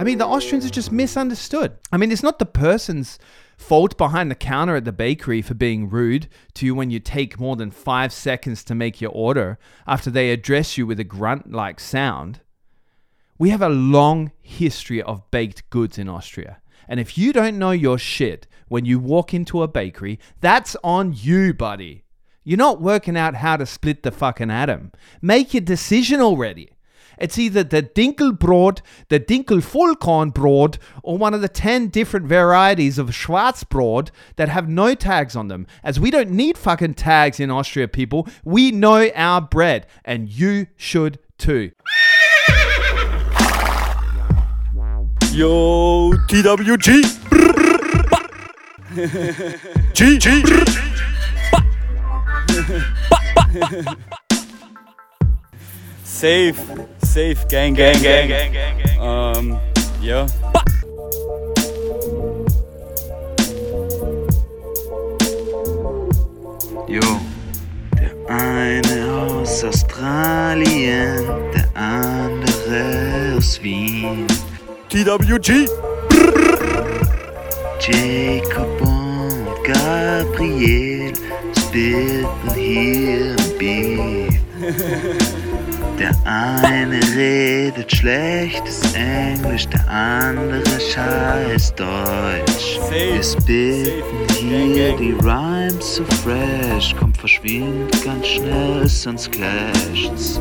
I mean, the Austrians are just misunderstood. I mean, it's not the person's fault behind the counter at the bakery for being rude to you when you take more than five seconds to make your order after they address you with a grunt like sound. We have a long history of baked goods in Austria. And if you don't know your shit when you walk into a bakery, that's on you, buddy. You're not working out how to split the fucking atom. Make your decision already. It's either the Dinkelbrot, the Dinkel Vollkornbrot, or one of the 10 different varieties of Schwarzbrot that have no tags on them. As we don't need fucking tags in Austria, people. We know our bread, and you should too. Yo, TWG. G, G. Safe, safe, gang, gang, gang, gang, gang, gang. Um, ja. Jo, der eine aus Australien, der andere aus Wien. TWG. Jacob und Gabriel spitten hier im Beat. Der eine redet schlechtes Englisch, der andere scheiß Deutsch. Wir spitten hier die Rhymes so fresh, kommt verschwind ganz schnell, sonst clasht's.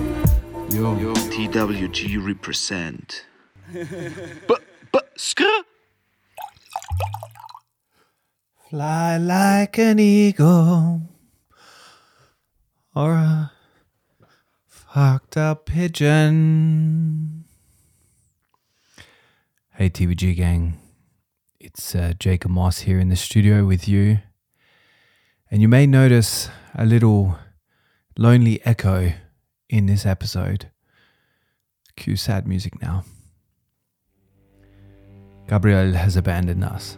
Yo. TWG represent. B b skr. Fly like an eagle or a fucked up pigeon. Hey, TVG gang. It's uh, Jacob Moss here in the studio with you. And you may notice a little lonely echo in this episode. Cue sad music now. Gabriel has abandoned us.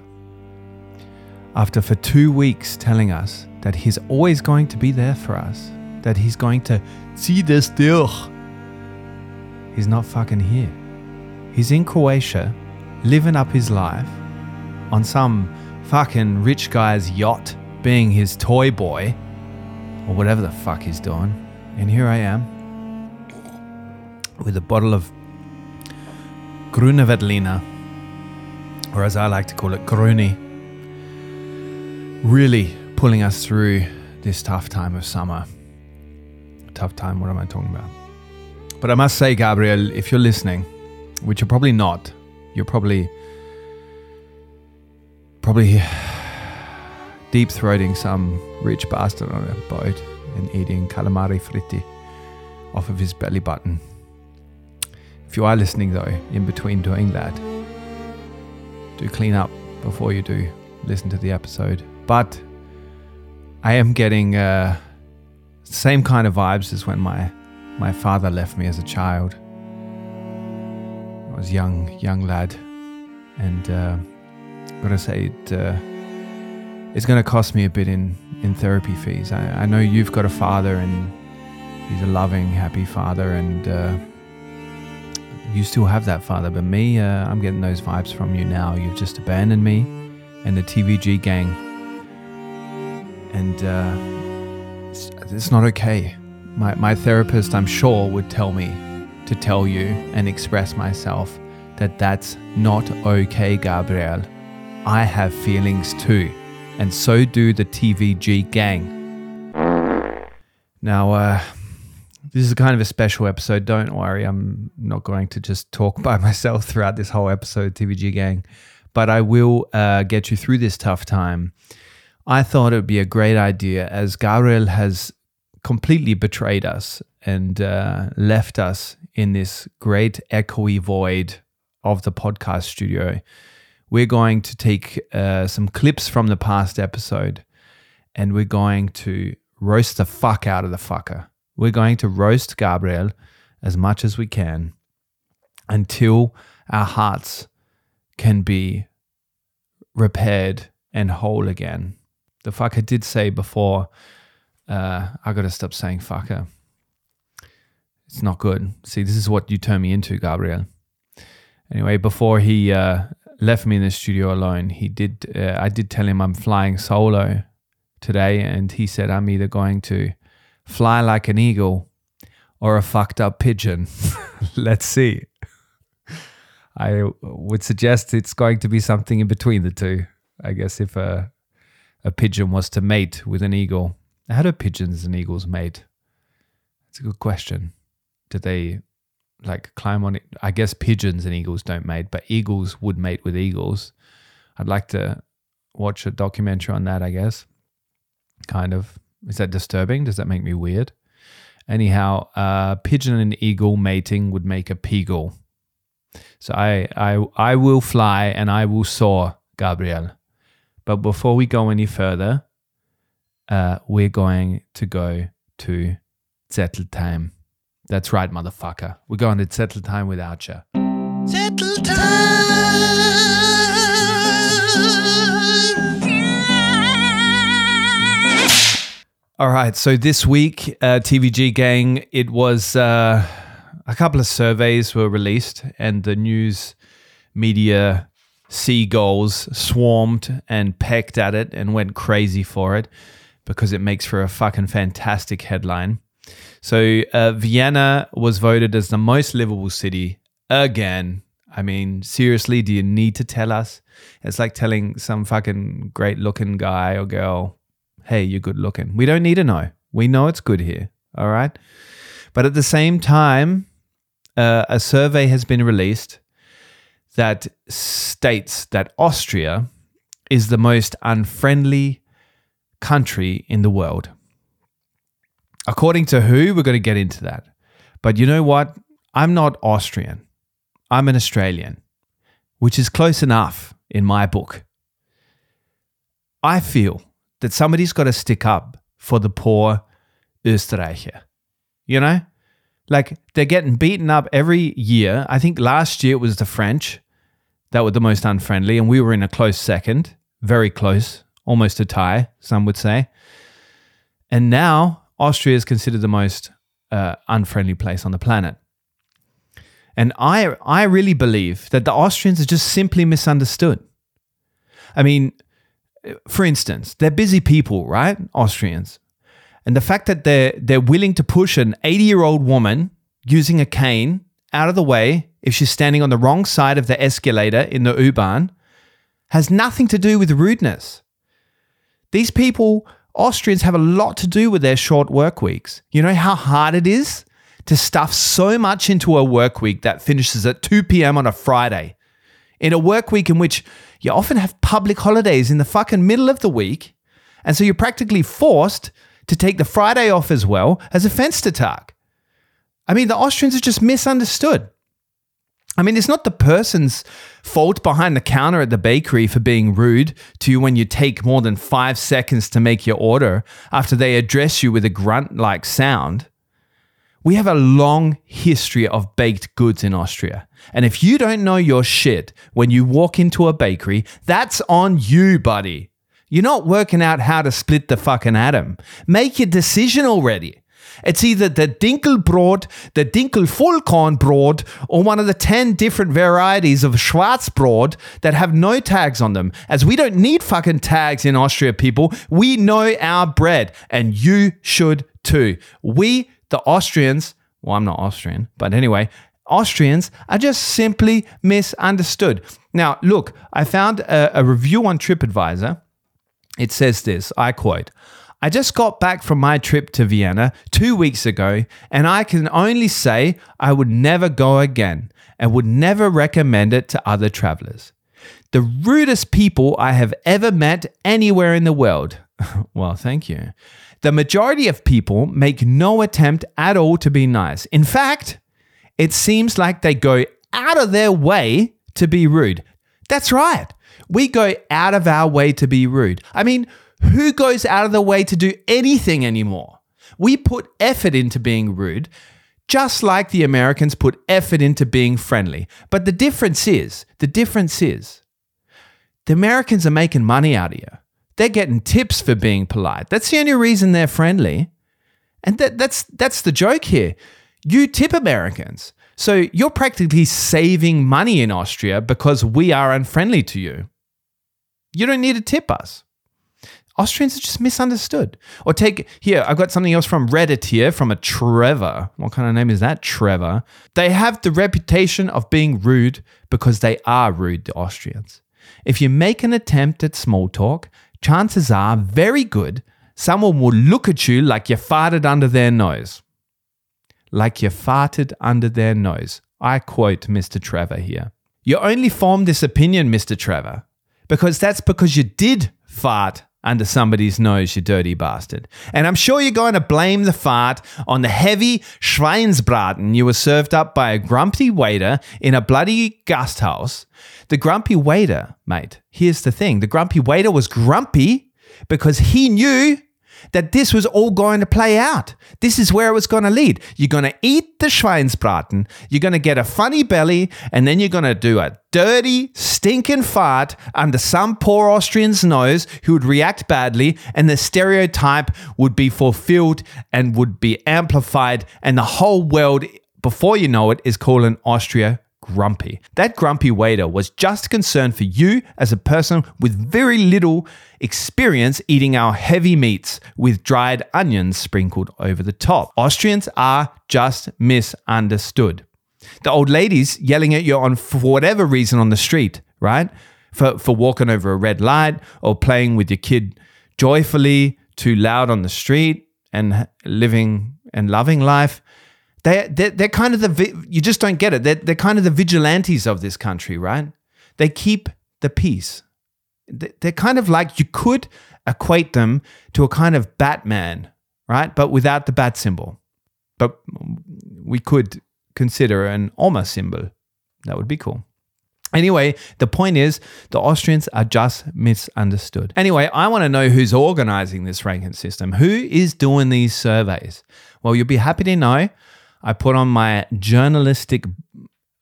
After for two weeks telling us that he's always going to be there for us, that he's going to see this durch, he's not fucking here. He's in Croatia, living up his life on some fucking rich guy's yacht, being his toy boy, or whatever the fuck he's doing. And here I am with a bottle of Grüne or as I like to call it, Grüni, really pulling us through this tough time of summer. Tough time, what am I talking about? But I must say, Gabriel, if you're listening, which you're probably not, you're probably probably deep throating some rich bastard on a boat and eating calamari fritti off of his belly button. If you are listening though, in between doing that, do clean up before you do listen to the episode. But I am getting uh, same kind of vibes as when my my father left me as a child. I was young, young lad, and uh, gotta say it. Uh, it's gonna cost me a bit in in therapy fees. I, I know you've got a father, and he's a loving, happy father, and uh, you still have that father. But me, uh, I'm getting those vibes from you now. You've just abandoned me and the TVG gang, and uh, it's, not okay. My my therapist, I'm sure, would tell me to tell you and express myself that that's not okay, Gabriel. I have feelings too, and so do the TVG gang. Now, uh, this is kind of a special episode. Don't worry, I'm not going to just talk by myself throughout this whole episode, TVG gang, but I will uh, get you through this tough time. I thought it would be a great idea as Gabriel has completely betrayed us and uh, left us in this great echoey void of the podcast studio. We're going to take uh, some clips from the past episode and we're going to roast the fuck out of the fucker. We're going to roast Gabriel as much as we can until our hearts can be repaired and whole again. The fucker did say before, uh, I got to stop saying fucker. It's not good. See, this is what you turn me into, Gabriel. Anyway, before he uh, left me in the studio alone, he did. Uh, I did tell him I'm flying solo today, and he said I'm either going to fly like an eagle or a fucked up pigeon. Let's see. I would suggest it's going to be something in between the two. I guess if a a pigeon was to mate with an eagle, how do pigeons and eagles mate? That's a good question. Do they like climb on it? I guess pigeons and eagles don't mate, but eagles would mate with eagles. I'd like to watch a documentary on that, I guess. Kind of. Is that disturbing? Does that make me weird? Anyhow, uh, pigeon and eagle mating would make a peagle. So I, I, I will fly and I will soar, Gabriel. But before we go any further, uh, we're going to go to Zettel time. That's right, motherfucker. We're going to Zettel time without you. Zettel time. All right. So this week, uh, TVG gang, it was uh, a couple of surveys were released, and the news media seagulls swarmed and pecked at it and went crazy for it because it makes for a fucking fantastic headline. So uh, Vienna was voted as the most livable city again. I mean, seriously, do you need to tell us? It's like telling some fucking great looking guy or girl, hey, you're good looking. We don't need to know. We know it's good here. All right. But at the same time, uh, a survey has been released that states that Austria is the most unfriendly country in the world. According to who, we're going to get into that. But you know what? I'm not Austrian. I'm an Australian, which is close enough in my book. I feel that somebody's got to stick up for the poor Österreicher. You know? Like they're getting beaten up every year. I think last year it was the French that were the most unfriendly, and we were in a close second, very close, almost a tie, some would say. And now Austria is considered the most uh, unfriendly place on the planet. And I, I really believe that the Austrians are just simply misunderstood. I mean, for instance, they're busy people, right? Austrians. And the fact that they're, they're willing to push an 80 year old woman using a cane out of the way if she's standing on the wrong side of the escalator in the U-Bahn has nothing to do with rudeness. These people, Austrians, have a lot to do with their short work weeks. You know how hard it is to stuff so much into a work week that finishes at 2 p.m. on a Friday. In a work week in which you often have public holidays in the fucking middle of the week. And so you're practically forced to take the Friday off as well as a Fenstertag. I mean, the Austrians are just misunderstood. I mean, it's not the person's fault behind the counter at the bakery for being rude to you when you take more than five seconds to make your order after they address you with a grunt like sound. We have a long history of baked goods in Austria. And if you don't know your shit when you walk into a bakery, that's on you, buddy. You're not working out how to split the fucking atom. Make your decision already. It's either the Dinkelbrot, the Dinkel Vollkornbrot, or one of the 10 different varieties of Schwarzbrot that have no tags on them. As we don't need fucking tags in Austria, people. We know our bread, and you should too. We, the Austrians, well, I'm not Austrian, but anyway, Austrians are just simply misunderstood. Now, look, I found a, a review on TripAdvisor. It says this I quote, I just got back from my trip to Vienna two weeks ago, and I can only say I would never go again and would never recommend it to other travelers. The rudest people I have ever met anywhere in the world. well, thank you. The majority of people make no attempt at all to be nice. In fact, it seems like they go out of their way to be rude. That's right. We go out of our way to be rude. I mean, who goes out of the way to do anything anymore? We put effort into being rude, just like the Americans put effort into being friendly. But the difference is, the difference is, the Americans are making money out of you. They're getting tips for being polite. That's the only reason they're friendly. And that, that's, that's the joke here. You tip Americans. So you're practically saving money in Austria because we are unfriendly to you. You don't need to tip us. Austrians are just misunderstood. Or take here, I've got something else from Reddit here from a Trevor. What kind of name is that? Trevor. They have the reputation of being rude because they are rude, the Austrians. If you make an attempt at small talk, chances are very good someone will look at you like you farted under their nose. Like you farted under their nose. I quote Mr. Trevor here. You only formed this opinion, Mr. Trevor, because that's because you did fart under somebody's nose, you dirty bastard. And I'm sure you're going to blame the fart on the heavy Schweinsbraten you were served up by a grumpy waiter in a bloody gasthaus. The grumpy waiter, mate, here's the thing the grumpy waiter was grumpy because he knew that this was all going to play out. This is where it was going to lead. You're going to eat the Schweinsbraten, you're going to get a funny belly, and then you're going to do a dirty, stinking fart under some poor Austrian's nose who would react badly, and the stereotype would be fulfilled and would be amplified, and the whole world, before you know it, is calling Austria grumpy. That grumpy waiter was just concerned for you as a person with very little experience eating our heavy meats with dried onions sprinkled over the top. Austrians are just misunderstood. The old ladies yelling at you on for whatever reason on the street, right? For, for walking over a red light or playing with your kid joyfully, too loud on the street and living and loving life they they're, they're kind of the you just don't get it. They're, they're kind of the vigilantes of this country, right? They keep the peace. They're kind of like you could equate them to a kind of Batman, right? But without the bat symbol. But we could consider an Oma symbol. That would be cool. Anyway, the point is the Austrians are just misunderstood. Anyway, I want to know who's organizing this ranking system. Who is doing these surveys? Well, you'll be happy to know I put on my journalistic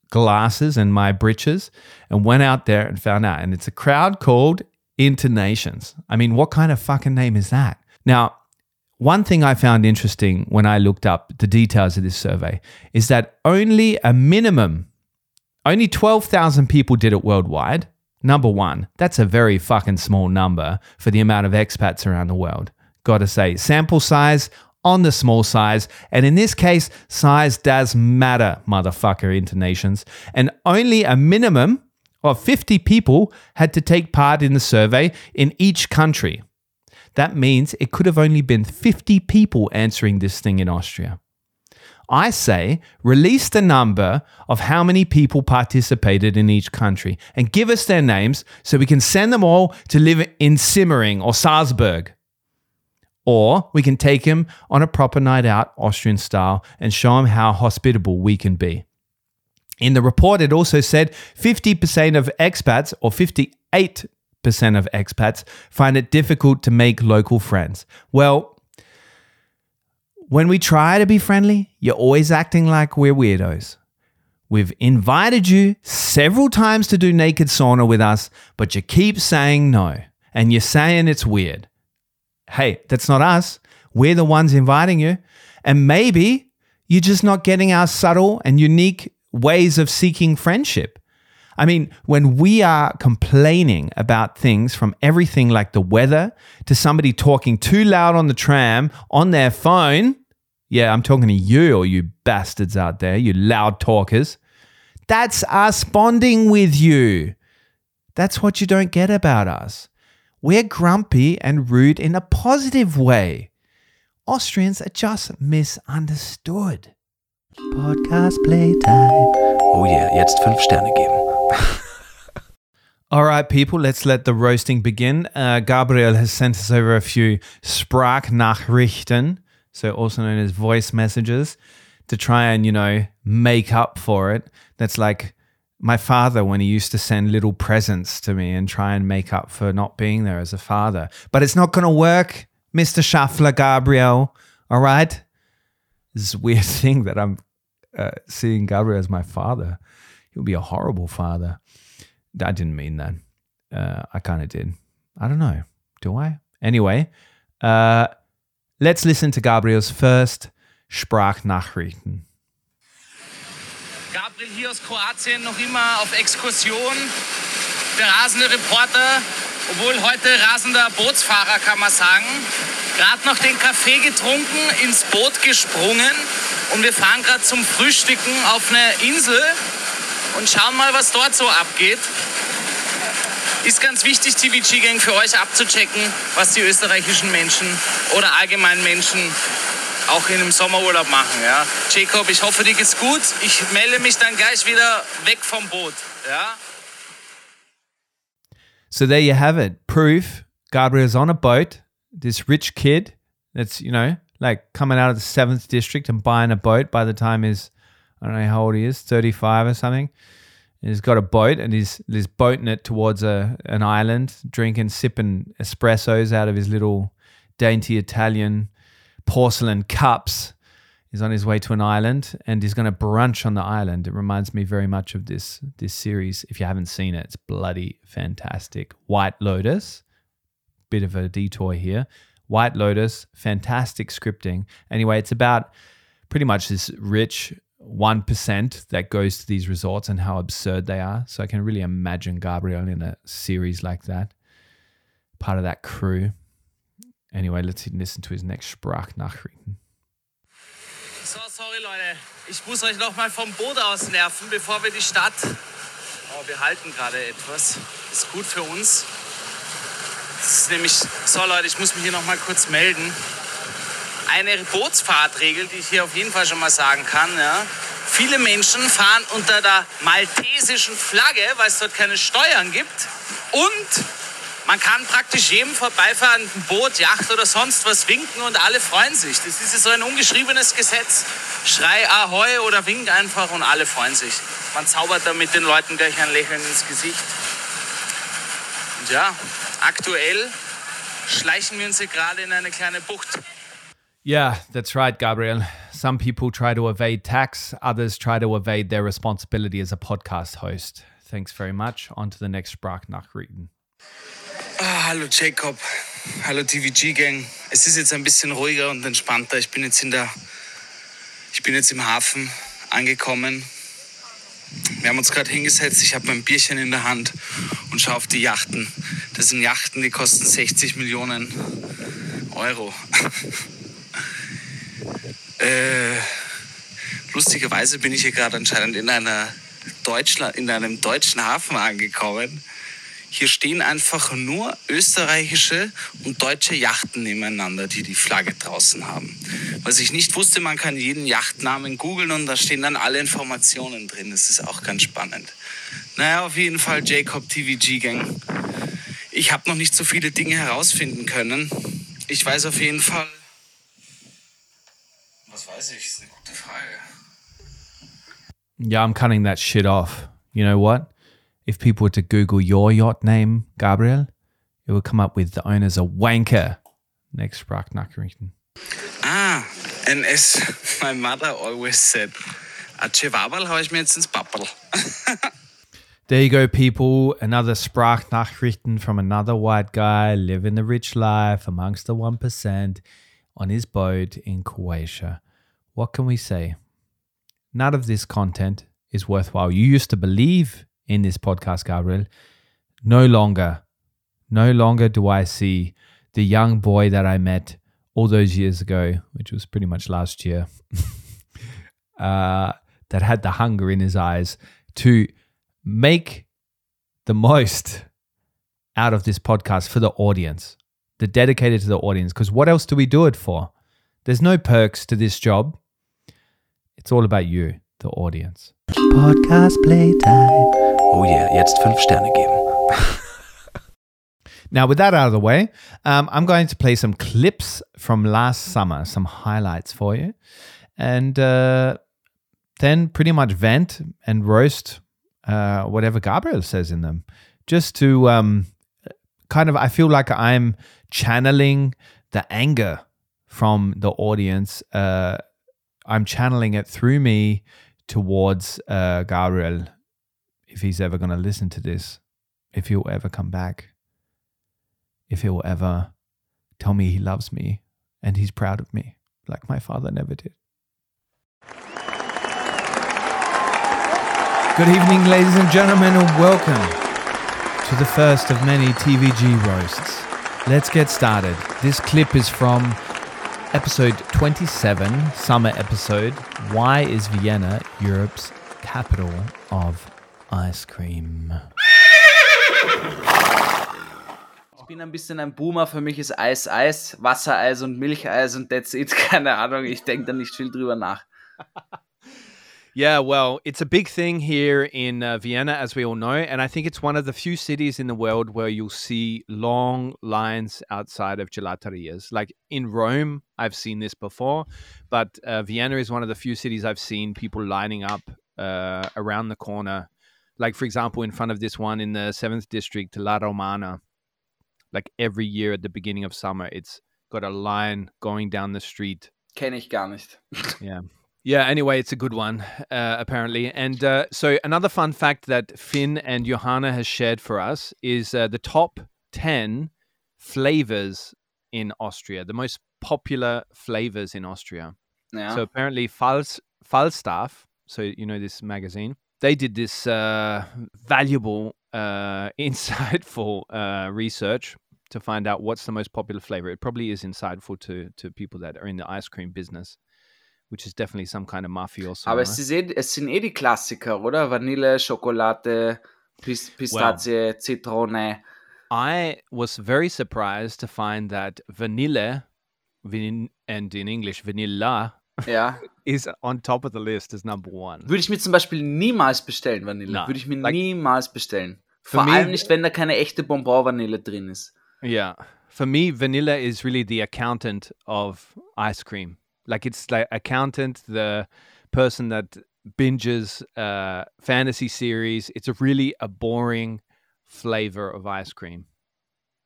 glasses and my breeches and went out there and found out. And it's a crowd called Internations. I mean, what kind of fucking name is that? Now, one thing I found interesting when I looked up the details of this survey is that only a minimum, only 12,000 people did it worldwide. Number one, that's a very fucking small number for the amount of expats around the world. Gotta say, sample size on the small size. And in this case, size does matter, motherfucker, internations. And only a minimum of 50 people had to take part in the survey in each country. That means it could have only been 50 people answering this thing in Austria. I say release the number of how many people participated in each country and give us their names so we can send them all to live in Simmering or Salzburg. Or we can take him on a proper night out, Austrian style, and show him how hospitable we can be. In the report, it also said 50% of expats, or 58% of expats, find it difficult to make local friends. Well, when we try to be friendly, you're always acting like we're weirdos. We've invited you several times to do naked sauna with us, but you keep saying no. And you're saying it's weird hey, that's not us. We're the ones inviting you. And maybe you're just not getting our subtle and unique ways of seeking friendship. I mean, when we are complaining about things from everything like the weather to somebody talking too loud on the tram on their phone, yeah, I'm talking to you or you bastards out there, you loud talkers. That's us bonding with you. That's what you don't get about us. We're grumpy and rude in a positive way. Austrians are just misunderstood. Podcast Playtime. Oh yeah, jetzt fünf Sterne geben. All right, people, let's let the roasting begin. Uh, Gabriel has sent us over a few Sprachnachrichten, so also known as voice messages, to try and, you know, make up for it. That's like my father when he used to send little presents to me and try and make up for not being there as a father. But it's not going to work, Mr. Schaffler Gabriel. All right? This weird thing that I'm uh, seeing Gabriel as my father. He'll be a horrible father. I didn't mean that. Uh, I kind of did. I don't know. Do I? Anyway, uh, let's listen to Gabriel's first Sprachnachrichten. Gabriel hier aus Kroatien, noch immer auf Exkursion. Der rasende Reporter, obwohl heute rasender Bootsfahrer, kann man sagen. Gerade noch den Kaffee getrunken, ins Boot gesprungen und wir fahren gerade zum Frühstücken auf eine Insel und schauen mal, was dort so abgeht. Ist ganz wichtig, TVG Gang für euch abzuchecken, was die österreichischen Menschen oder allgemein Menschen auch in einem Sommerurlaub machen. Ja. Jacob, ich hoffe, dir geht's gut. Ich melde mich dann gleich wieder weg vom Boot. Ja. So there you have it. Proof Gabriel's on a boat. This rich kid that's, you know, like coming out of the seventh district and buying a boat by the time he's, I don't know how old he is, 35 or something. And He's got a boat and he's, he's boating it towards a, an island, drinking, sipping espressos out of his little dainty Italian porcelain cups. He's on his way to an island and he's going to brunch on the island. It reminds me very much of this this series. If you haven't seen it, it's bloody fantastic. White Lotus, bit of a detour here. White Lotus, fantastic scripting. Anyway, it's about pretty much this rich 1% that goes to these resorts and how absurd they are. So I can really imagine Gabriel in a series like that, part of that crew. Anyway, let's listen to his next Sprachnachrichten. So, sorry Leute, ich muss euch noch mal vom Boot aus nerven, bevor wir die Stadt. Oh, wir halten gerade etwas. Ist gut für uns. Das ist nämlich so Leute, ich muss mich hier noch mal kurz melden. Eine Bootsfahrtregel, die ich hier auf jeden Fall schon mal sagen kann. Ja. Viele Menschen fahren unter der maltesischen Flagge, weil es dort keine Steuern gibt. Und man kann praktisch jedem vorbeifahrenden Boot, Yacht oder sonst was winken und alle freuen sich. Das ist so ein ungeschriebenes Gesetz. Schrei Ahoi oder wink einfach und alle freuen sich. Man zaubert damit den Leuten gleich ein Lächeln ins Gesicht. Und ja, aktuell schleichen wir uns hier gerade in eine kleine Bucht. Yeah, that's right, Gabriel. Some people try to evade tax, others try to evade their responsibility as a podcast host. Thanks very much. On to the next Sprachnachrichten. Ah, hallo Jacob, hallo TVG Gang. Es ist jetzt ein bisschen ruhiger und entspannter. Ich bin jetzt in der, ich bin jetzt im Hafen angekommen. Wir haben uns gerade hingesetzt. Ich habe mein Bierchen in der Hand und schaue auf die Yachten. Das sind Yachten, die kosten 60 Millionen Euro. äh, lustigerweise bin ich hier gerade anscheinend in einer Deutschland, in einem deutschen Hafen angekommen. Hier stehen einfach nur österreichische und deutsche Yachten nebeneinander, die die Flagge draußen haben. Was ich nicht wusste, man kann jeden Yachtnamen googeln und da stehen dann alle Informationen drin. Das ist auch ganz spannend. Naja, auf jeden Fall Jacob TVG Gang. Ich habe noch nicht so viele Dinge herausfinden können. Ich weiß auf jeden Fall. Was weiß ich? Das ist eine gute Frage. Yeah, I'm cutting that shit off. You know what? If people were to Google your yacht name, Gabriel, it would come up with the owner's a wanker. Next Sprachnachrichten. Ah, and as my mother always said, a Chewabel habe ich mir jetzt ins Pappel. There you go, people. Another Sprachnachrichten from another white guy living the rich life amongst the 1% on his boat in Croatia. What can we say? None of this content is worthwhile. You used to believe in this podcast, Gabriel. No longer, no longer do I see the young boy that I met all those years ago, which was pretty much last year, uh, that had the hunger in his eyes to make the most out of this podcast for the audience, the dedicated to the audience. Because what else do we do it for? There's no perks to this job. It's all about you, the audience. Podcast Playtime. Oh yeah, jetzt fünf Sterne geben. Now, with that out of the way, um, I'm going to play some clips from last summer, some highlights for you, and uh, then pretty much vent and roast uh, whatever Gabriel says in them, just to um, kind of, I feel like I'm channeling the anger from the audience. Uh, I'm channeling it through me towards uh, Gabriel, if he's ever going to listen to this, if he'll ever come back if he'll ever tell me he loves me and he's proud of me, like my father never did. Good evening, ladies and gentlemen, and welcome to the first of many TVG roasts. Let's get started. This clip is from episode 27, summer episode. Why is Vienna Europe's capital of ice cream? Ich bin ein bisschen ein Boomer. Für mich ist Eis Eis, Wassereis und Milcheis und that's it. Keine Ahnung, ich denke da nicht viel drüber nach. Yeah, well, it's a big thing here in uh, Vienna, as we all know. And I think it's one of the few cities in the world where you'll see long lines outside of gelaterias. Like in Rome, I've seen this before, but uh, Vienna is one of the few cities I've seen people lining up uh, around the corner. Like, for example, in front of this one in the 7th district, La Romana. Like every year at the beginning of summer, it's got a line going down the street Kenne ich gar nicht. yeah. Yeah, anyway, it's a good one, uh, apparently. And uh, so, another fun fact that Finn and Johanna has shared for us is uh, the top 10 flavors in Austria, the most popular flavors in Austria. Ja. So, apparently, Fals- Falstaff, so you know this magazine, they did this uh, valuable, uh, insightful uh, research to find out what's the most popular flavor. It probably is insightful to, to people that are in the ice cream business which is definitely some kind of mafioso. Aber es, ist eh, es sind eh die Klassiker, oder? Vanille, Schokolade, Pis Pistazie, Zitrone. I was very surprised to find that vanilla, vin- and in English vanilla, Ja. is on top of the list as number one. Würde ich mir zum Beispiel niemals bestellen, Vanille. Na, Würde ich mir like- niemals bestellen. Vor allem nicht, wenn da keine echte Bonbon-Vanille drin ist. Yeah, for me, vanilla is really the accountant of ice cream. Like it's like accountant, the person that binges uh, fantasy series. It's a really a boring flavor of ice cream.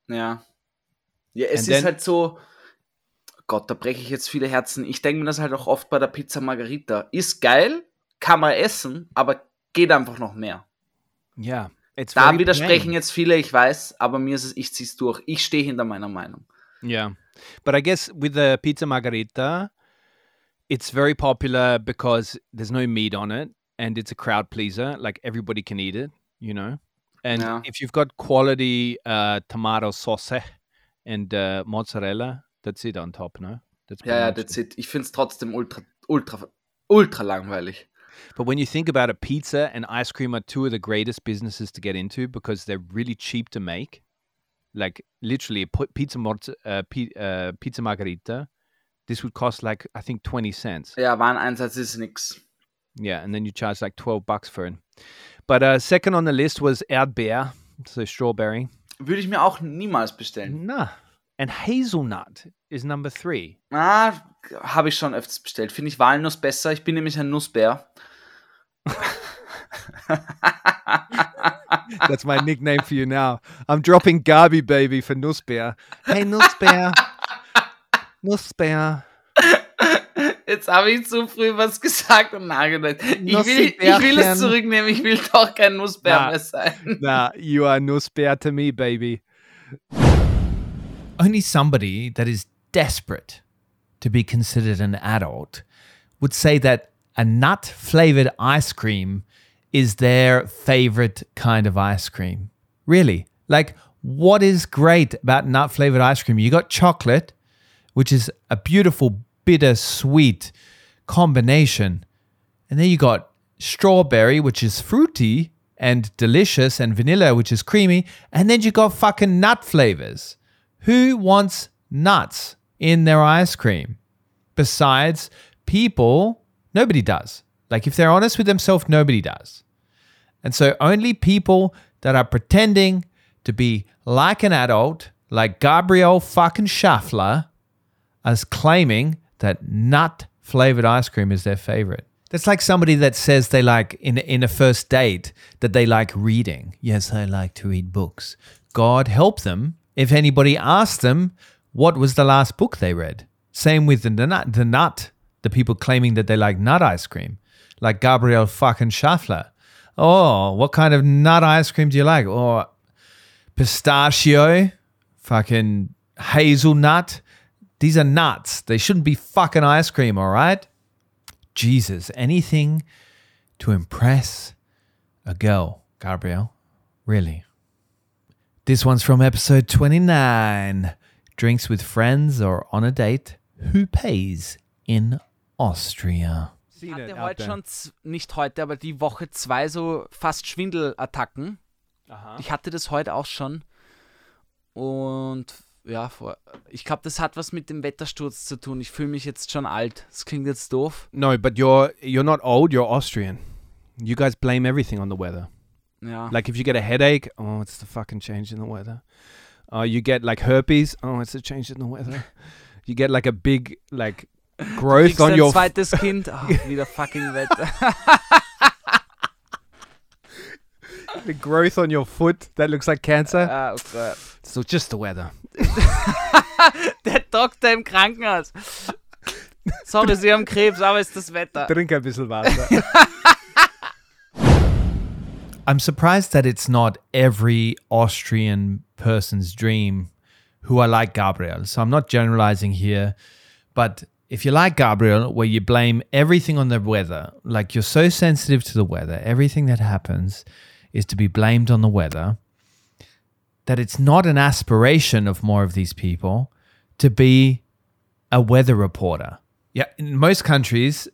Ja. Ja, es And ist then- halt so. Gott, da breche ich jetzt viele Herzen. Ich denke mir das halt auch oft bei der Pizza Margarita. Ist geil, kann man essen, aber geht einfach noch mehr. Yeah, it's Da widersprechen plain. jetzt viele, ich weiß, aber mir ist es, ich zieh's durch. Ich stehe hinter meiner Meinung. Yeah. But I guess with the pizza margarita, it's very popular because there's no meat on it and it's a crowd pleaser. Like everybody can eat it, you know? And Yeah. if you've got quality uh, tomato sauce and uh, mozzarella, that's it on top? That's Ja, ja, that's it. Ich find's trotzdem ultra, ultra, ultra langweilig. But when you think about it, pizza and ice cream are two of the greatest businesses to get into because they're really cheap to make. Like literally, pizza uh, uh, pizza margarita, this would cost like I think twenty cents. Ja, Wareneinsatz ist nix. Yeah, and then you charge like twelve bucks for it. But uh, second on the list was Erdbeer, so strawberry. Würde ich mir auch niemals bestellen. Nah, and hazelnut is number three. Ah, habe ich schon öfters bestellt. Finde ich Walnuss besser. Ich bin nämlich ein Nussbär. That's my nickname for you now. I'm dropping Gabi baby for Nussbär. Hey Nussbär, Nussbär. Jetzt habe ich zu früh was gesagt und nachgedacht. Ich will, ich will es zurücknehmen. Ich will doch kein Nussbär Na. mehr sein. Nah, you are Nussbär to me, baby. Only somebody that is desperate to be considered an adult would say that a nut flavored ice cream is their favorite kind of ice cream. Really? Like, what is great about nut flavored ice cream? You got chocolate, which is a beautiful, bitter, sweet combination. And then you got strawberry, which is fruity and delicious, and vanilla, which is creamy. And then you got fucking nut flavors. Who wants nuts in their ice cream? Besides people, nobody does. Like, if they're honest with themselves, nobody does. And so, only people that are pretending to be like an adult, like Gabriel fucking Schaffler, as claiming that nut flavored ice cream is their favorite. That's like somebody that says they like in in a first date that they like reading. Yes, I like to read books. God help them if anybody asked them what was the last book they read. Same with the nut, the nut, the people claiming that they like nut ice cream, like Gabriel fucking Schaffler. Oh, what kind of nut ice cream do you like? Oh, pistachio, fucking hazelnut. These are nuts. They shouldn't be fucking ice cream, all right? Jesus, anything to impress a girl, Gabriel. Really. This one's from episode 29 Drinks with Friends or on a Date. Who pays in Austria? Ich hatte heute schon, z- nicht heute, aber die Woche zwei so fast Schwindelattacken. Ich hatte das heute auch schon. Und ja, vor, ich glaube, das hat was mit dem Wettersturz zu tun. Ich fühle mich jetzt schon alt. Das klingt jetzt doof. No, but you're you're not old. You're Austrian. You guys blame everything on the weather. Ja. Like if you get a headache, oh, it's the fucking change in the weather. Uh, you get like herpes, oh, it's a change in the weather. You get like a big like growth on your f- zweites Kind. Ach, wieder fucking Wetter. the growth on your foot that looks like cancer. Ah, oh Gott. so just the weather. Der Doktor im Krankenhaus. Sorry, Sie haben Krebs, aber ist das Wetter. Trink ein bisschen Wasser. I'm surprised that it's not every Austrian person's dream who are like Gabriel. So I'm not generalizing here, but if you're like Gabriel, where you blame everything on the weather, like you're so sensitive to the weather, everything that happens is to be blamed on the weather, that it's not an aspiration of more of these people to be a weather reporter. Yeah, in most countries,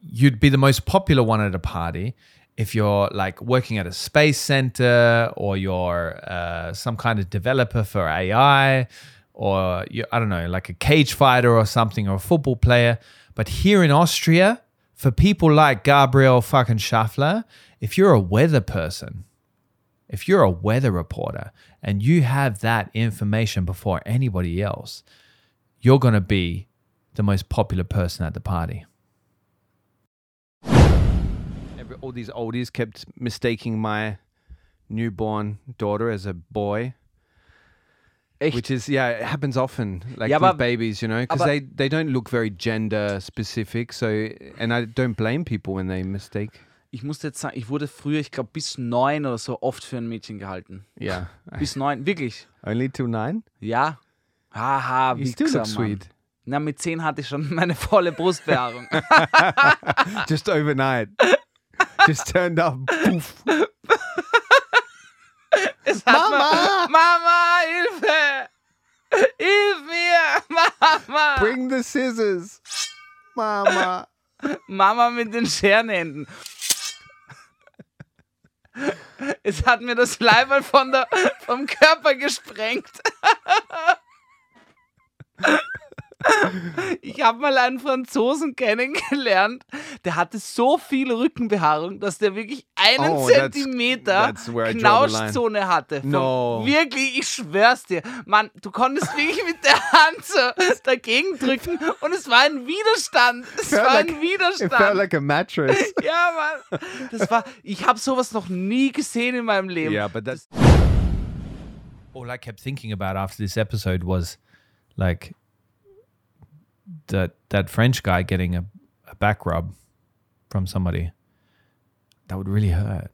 you'd be the most popular one at a party if you're like working at a space center or you're uh, some kind of developer for AI or you, I don't know, like a cage fighter or something or a football player. But here in Austria, for people like Gabriel fucking Schaffler, if you're a weather person, if you're a weather reporter and you have that information before anybody else, you're going to be the most popular person at the party. All these oldies kept mistaking my newborn daughter as a boy. Echt? Which is yeah, it happens often, like Ja, with aber- babies, you know, because they they don't look very gender specific. So, and I don't blame people when they mistake. Ich muss jetzt sagen, ich wurde früher, ich glaube, bis neun oder so oft für ein Mädchen gehalten. Yeah, Bis neun, wirklich. only till nine. Ja. Haha, You still look sweet. Na, mit zehn hatte ich schon meine volle Brustbehaarung. Just overnight, just turned up. Hat Mama! Mama, Hilfe! Hilf mir! Mama! Bring the scissors, Mama. Mama mit den Scherenhänden. Es hat mir das Leiberl von der, vom Körper gesprengt. Ich habe mal einen Franzosen kennengelernt, der hatte so viel Rückenbehaarung, dass der wirklich einen Oh, that's- Zentimeter that's line. Knauschzone hatte. No. Wirklich, ich schwör's dir. Mann, du konntest wirklich mit der Hand so dagegen drücken und es war ein Widerstand. Es Felt war like- ein It Widerstand. felt like a mattress. Ja, Mann. Das war, ich habe sowas noch nie gesehen in meinem Leben. yeah, but that's all I kept thinking about after this episode was like that that French guy getting a, a back rub from somebody. That would really hurt.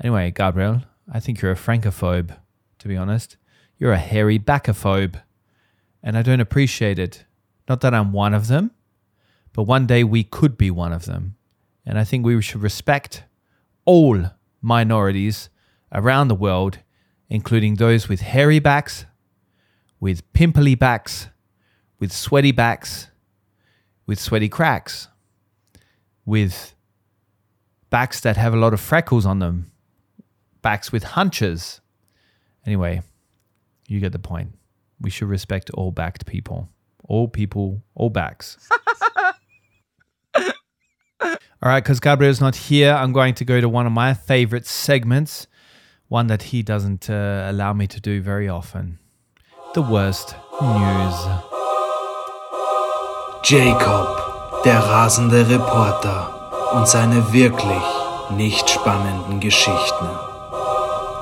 Anyway, Gabriel, I think you're a francophobe, to be honest. You're a hairy backophobe. And I don't appreciate it. Not that I'm one of them, but one day we could be one of them. And I think we should respect all minorities around the world, including those with hairy backs, with pimply backs, with sweaty backs, with sweaty cracks, with backs that have a lot of freckles on them, backs with hunches. Anyway, you get the point. We should respect all backed people, all people, all backs. All right, because Gabriel's not here, I'm going to go to one of my favorite segments, one that he doesn't uh, allow me to do very often. The worst news. Jacob, der rasende Reporter und seine wirklich nicht spannenden Geschichten.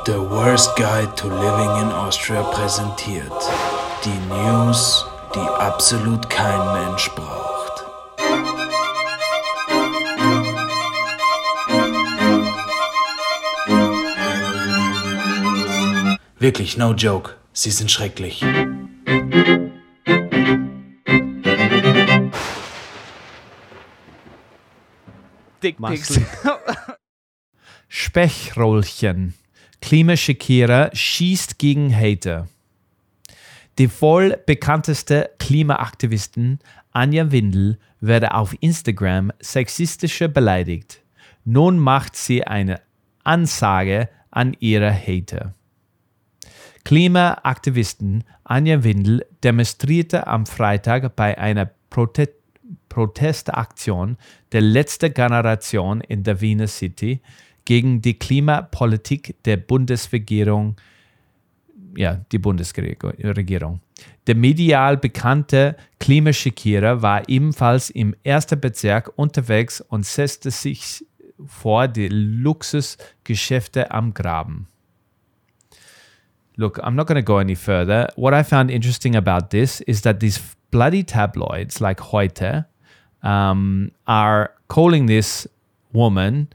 The Worst Guide to Living in Austria präsentiert die News, die absolut kein Mensch braucht. Wirklich, no joke. Sie sind schrecklich. Dickpics. Spechrollchen. Klimaschikierer schießt gegen Hater. Die wohl bekannteste Klimaaktivistin Anja Windel werde auf Instagram sexistische beleidigt. Nun macht sie eine Ansage an ihre Hater. Klimaaktivistin Anja Windel demonstrierte am Freitag bei einer Prote Protestaktion der letzten Generation in der Wiener City gegen die Klimapolitik der Bundesregierung, ja, die Bundesregierung. Der medial bekannte Klimaschikierer war ebenfalls im ersten Bezirk unterwegs und setzte sich vor die Luxusgeschäfte am Graben. Look, I'm not going to go any further. What I found interesting about this is that these bloody tabloids like Heute um, are calling this woman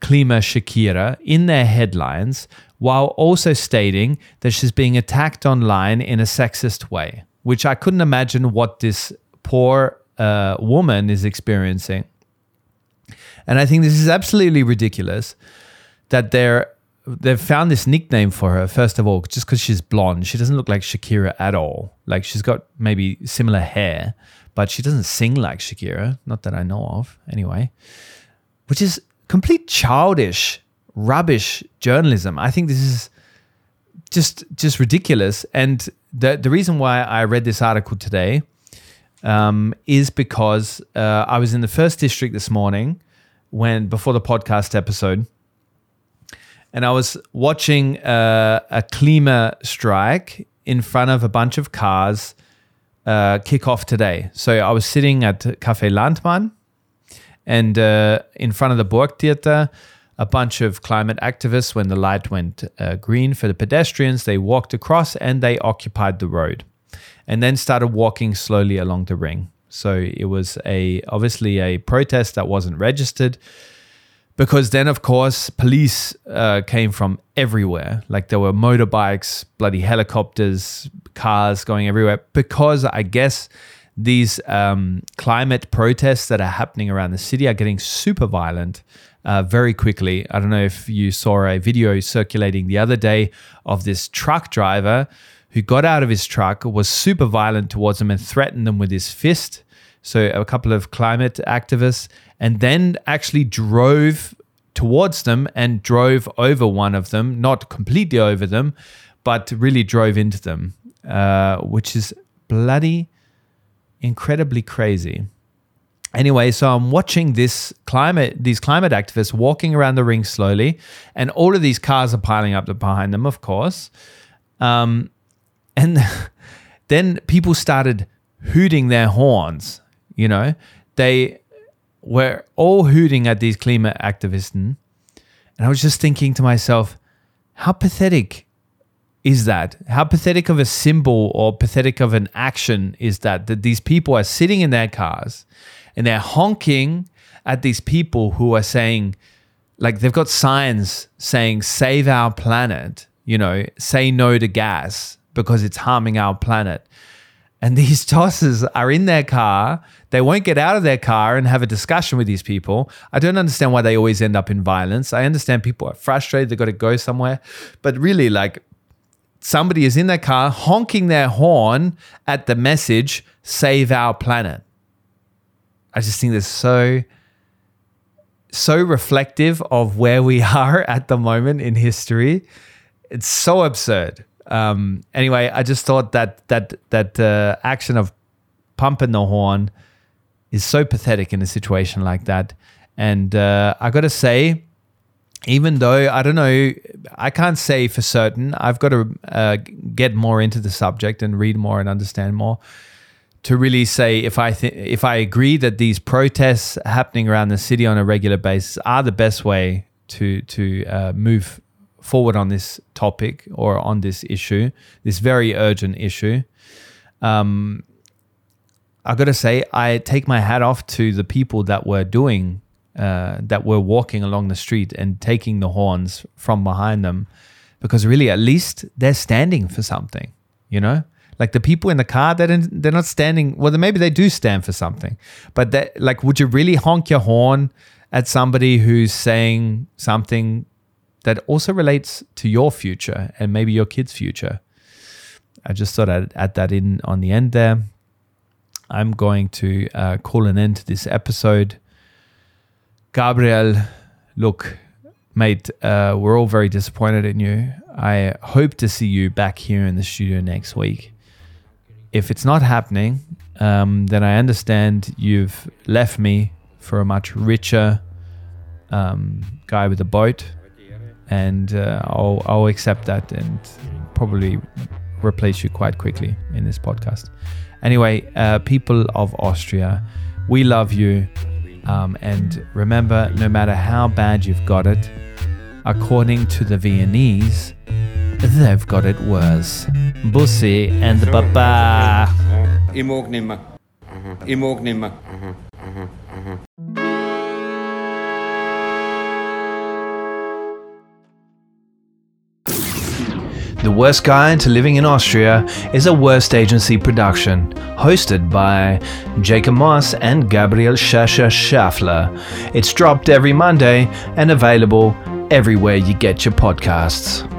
Klima Shakira in their headlines while also stating that she's being attacked online in a sexist way, which I couldn't imagine what this poor uh, woman is experiencing. And I think this is absolutely ridiculous that they're they've found this nickname for her first of all just because she's blonde. She doesn't look like shakira at all. Like she's got maybe similar hair but she doesn't sing like shakira not that i know of anyway. Which is complete childish rubbish journalism. I think this is just just ridiculous. And the the reason why i read this article today um, is because uh, i was in the first district this morning when before the podcast episode and I was watching uh, a Klima strike in front of a bunch of cars uh, kick off today. So I was sitting at Cafe Landtmann and uh, in front of the Burgtheater, a bunch of climate activists, when the light went uh, green for the pedestrians, they walked across and they occupied the road and then started walking slowly along the ring. So it was a obviously a protest that wasn't registered because then of course police uh, came from everywhere. Like there were motorbikes bloody helicopters cars going everywhere. Because i guess these um, climate protests that are happening around the city are getting super violent uh, very quickly. I don't know if you saw a video circulating the other day of this truck driver who got out of his truck was super violent towards them and threatened them with his fist. So a couple of climate activists and then actually drove towards them and drove over one of them, not completely over them, but really drove into them, uh, which is bloody incredibly crazy. Anyway, so I'm watching this climate, these climate activists walking around the ring slowly, and all of these cars are piling up behind them, of course. Um, and then people started hooting their horns. You know, they were all hooting at these climate activists. And I was just thinking to myself, how pathetic is that? How pathetic of a symbol or pathetic of an action is that? That these people are sitting in their cars and they're honking at these people who are saying, like, they've got signs saying, save our planet, you know, say no to gas because it's harming our planet. And these tossers are in their car. They won't get out of their car and have a discussion with these people. I don't understand why they always end up in violence. I understand people are frustrated, they've got to go somewhere. But really, like somebody is in their car honking their horn at the message, save our planet. I just think this so so reflective of where we are at the moment in history. It's so absurd. Um, anyway, I just thought that that that uh, action of pumping the horn is so pathetic in a situation like that. And uh, I got to say, even though I don't know, I can't say for certain. I've got to uh, get more into the subject and read more and understand more to really say if I th- if I agree that these protests happening around the city on a regular basis are the best way to to uh, move forward on this topic or on this issue, this very urgent issue. Um, I got to say, I take my hat off to the people that were doing, uh, that were walking along the street and taking the horns from behind them, because really, at least they're standing for something, you know. Like the people in the car, they're, they're not standing. Well, maybe they do stand for something, but that, like, would you really honk your horn at somebody who's saying something that also relates to your future and maybe your kids' future. I just thought I'd add that in on the end there. I'm going to uh, call an end to this episode. Gabriel, look, mate, uh, we're all very disappointed in you. I hope to see you back here in the studio next week. If it's not happening, um, then I understand you've left me for a much richer um, guy with a boat, and uh, I'll, I'll accept that and probably replace you quite quickly in this podcast. Anyway, uh, people of Austria, we love you. Um, and remember, no matter how bad you've got it, according to the Viennese, they've got it worse. Bussi and Baba. Ich. The Wurst Guide to Living in Austria is a Wurst Agency production, hosted by Jacob Moss and Gabriel Shasha Schaffler. It's dropped every Monday and available everywhere you get your podcasts.